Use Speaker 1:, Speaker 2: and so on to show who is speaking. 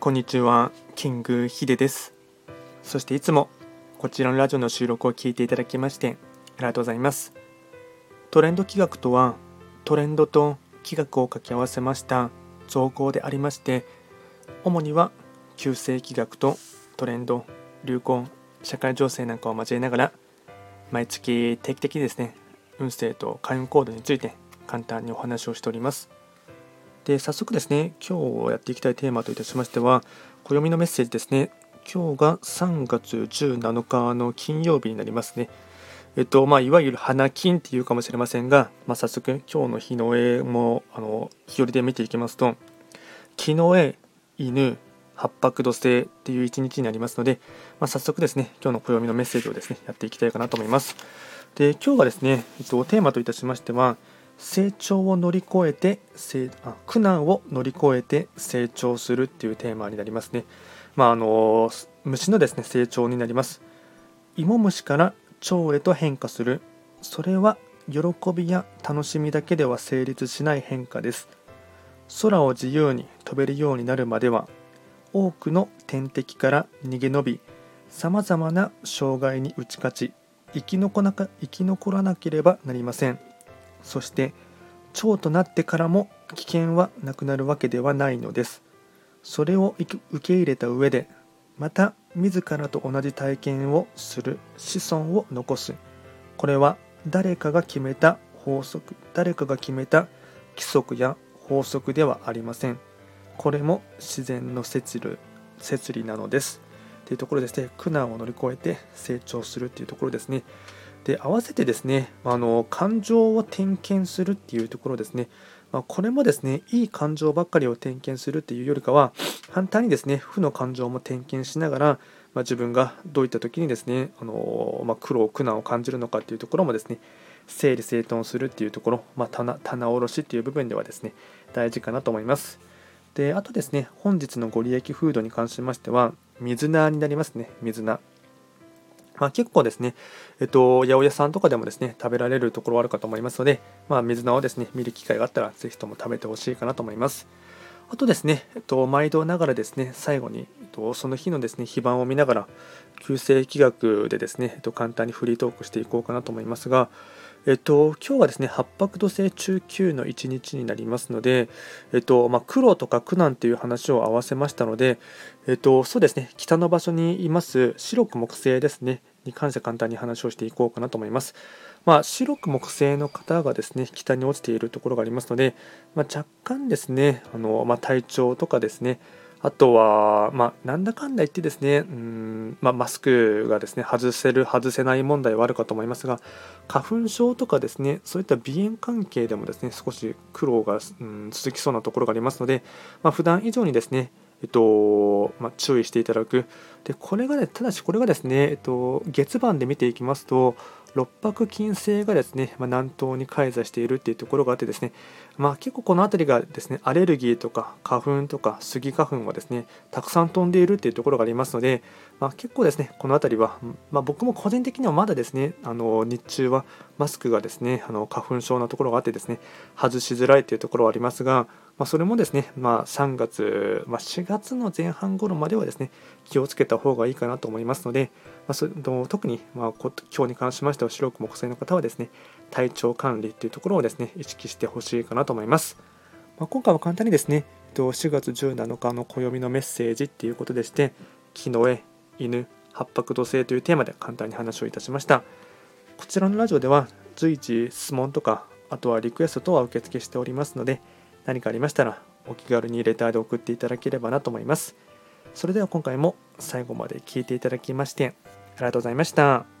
Speaker 1: こんにちは、キングヒデです。そしていつもこちらのラジオの収録を聞いていただきましてありがとうございます。トレンド企画とはトレンドと企画を掛け合わせました造語でありまして主には旧世企画とトレンド、流行、社会情勢なんかを交えながら毎月定期的にですね運勢と開運コードについて簡単にお話をしております。で早速ですね今日やっていきたいテーマといたしましては暦のメッセージですね。今日が3月17日の金曜日になりますね。えっとまあ、いわゆる花金っていうかもしれませんが、まあ、早速今日の日の絵もあの日和で見ていきますと木の絵犬八白土星っていう一日になりますので、まあ、早速ですね今日の暦のメッセージをですねやっていきたいかなと思います。で今日はですね、えっと、テーマといたしましては成長を乗り越えてあ苦難を乗り越えて成長するっていうテーマになりますね。まあ、あの虫のですね成長になります。芋虫から蝶へと変化する。それは喜びや楽しみだけでは成立しない変化です。空を自由に飛べるようになるまでは多くの天敵から逃げ延びさまざまな障害に打ち勝ち生き残生き残らなければなりません。そして蝶となってからも危険はなくなるわけではないのです。それを受け入れた上でまた自らと同じ体験をする子孫を残す。これは誰かが決めた法則誰かが決めた規則や法則ではありません。これも自然の摂理摂理なのです。というところですね苦難を乗り越えて成長するというところですね。で合わせてですねあの感情を点検するっていうところですね、まあ、これもですねいい感情ばっかりを点検するっていうよりかは反対にですね負の感情も点検しながら、まあ、自分がどういった時にですねあの、まあ、苦労苦難を感じるのかっていうところもですね整理整頓するっていうところ、まあ、棚棚卸しっていう部分ではですね大事かなと思います。であとですね本日のご利益フードに関しましては水菜になりますね。水菜。まあ、結構ですね、えっと、八百屋さんとかでもですね、食べられるところはあるかと思いますので、まあ、水菜をですね、見る機会があったら、ぜひとも食べてほしいかなと思います。あとですね、えっと、毎度ながらですね、最後に、えっと、その日のですね、非番を見ながら、旧世紀学でですね、えっと、簡単にフリートークしていこうかなと思いますが、えっと、今日はですね、八白土星中級の一日になりますので、えっと、まあ、苦労とか苦難という話を合わせましたので、えっと、そうですね、北の場所にいます白く木星ですね、に関して簡単に話をしていこうかなと思います。まあ、白く木星の方がですね北に落ちているところがありますので、まあ、若干ですねあの、まあ、体調とかですねあとは、まあ、なんだかんだ言ってですね、うんまあ、マスクがですね外せる、外せない問題はあるかと思いますが、花粉症とかですね、そういった鼻炎関係でもですね少し苦労が、うん、続きそうなところがありますので、まあ、普段以上にですねえっとまあ、注意していただく。で、これがね、ただしこれがですね、えっと、月番で見ていきますと、六白金星がですね、まあ、南東に開座しているっていうところがあってですね、まあ、結構この辺りがですねアレルギーとか花粉とかスギ花粉はですねたくさん飛んでいるっていうところがありますので、まあ、結構ですねこの辺りは、まあ、僕も個人的にはまだですねあの日中はマスクがですねあの花粉症のところがあってですね外しづらいというところはありますが、まあ、それもですね、まあ、3月、まあ、4月の前半頃まではですね気をつけた方がいいかなと思いますので、まあ、そ特に、まあ、今日に関しましては白く木星の方はですね体調管理っていうところをですね意識してほしいかなと思います、まあ、今回は簡単にですね4月17日の暦のメッセージっていうことでして木の絵犬八白土星というテーマで簡単に話をいたしました。こちらのラジオでは随時質問とかあとはリクエスト等は受付しておりますので何かありましたらお気軽にレターで送っていただければなと思います。それでは今回も最後まで聴いていただきましてありがとうございました。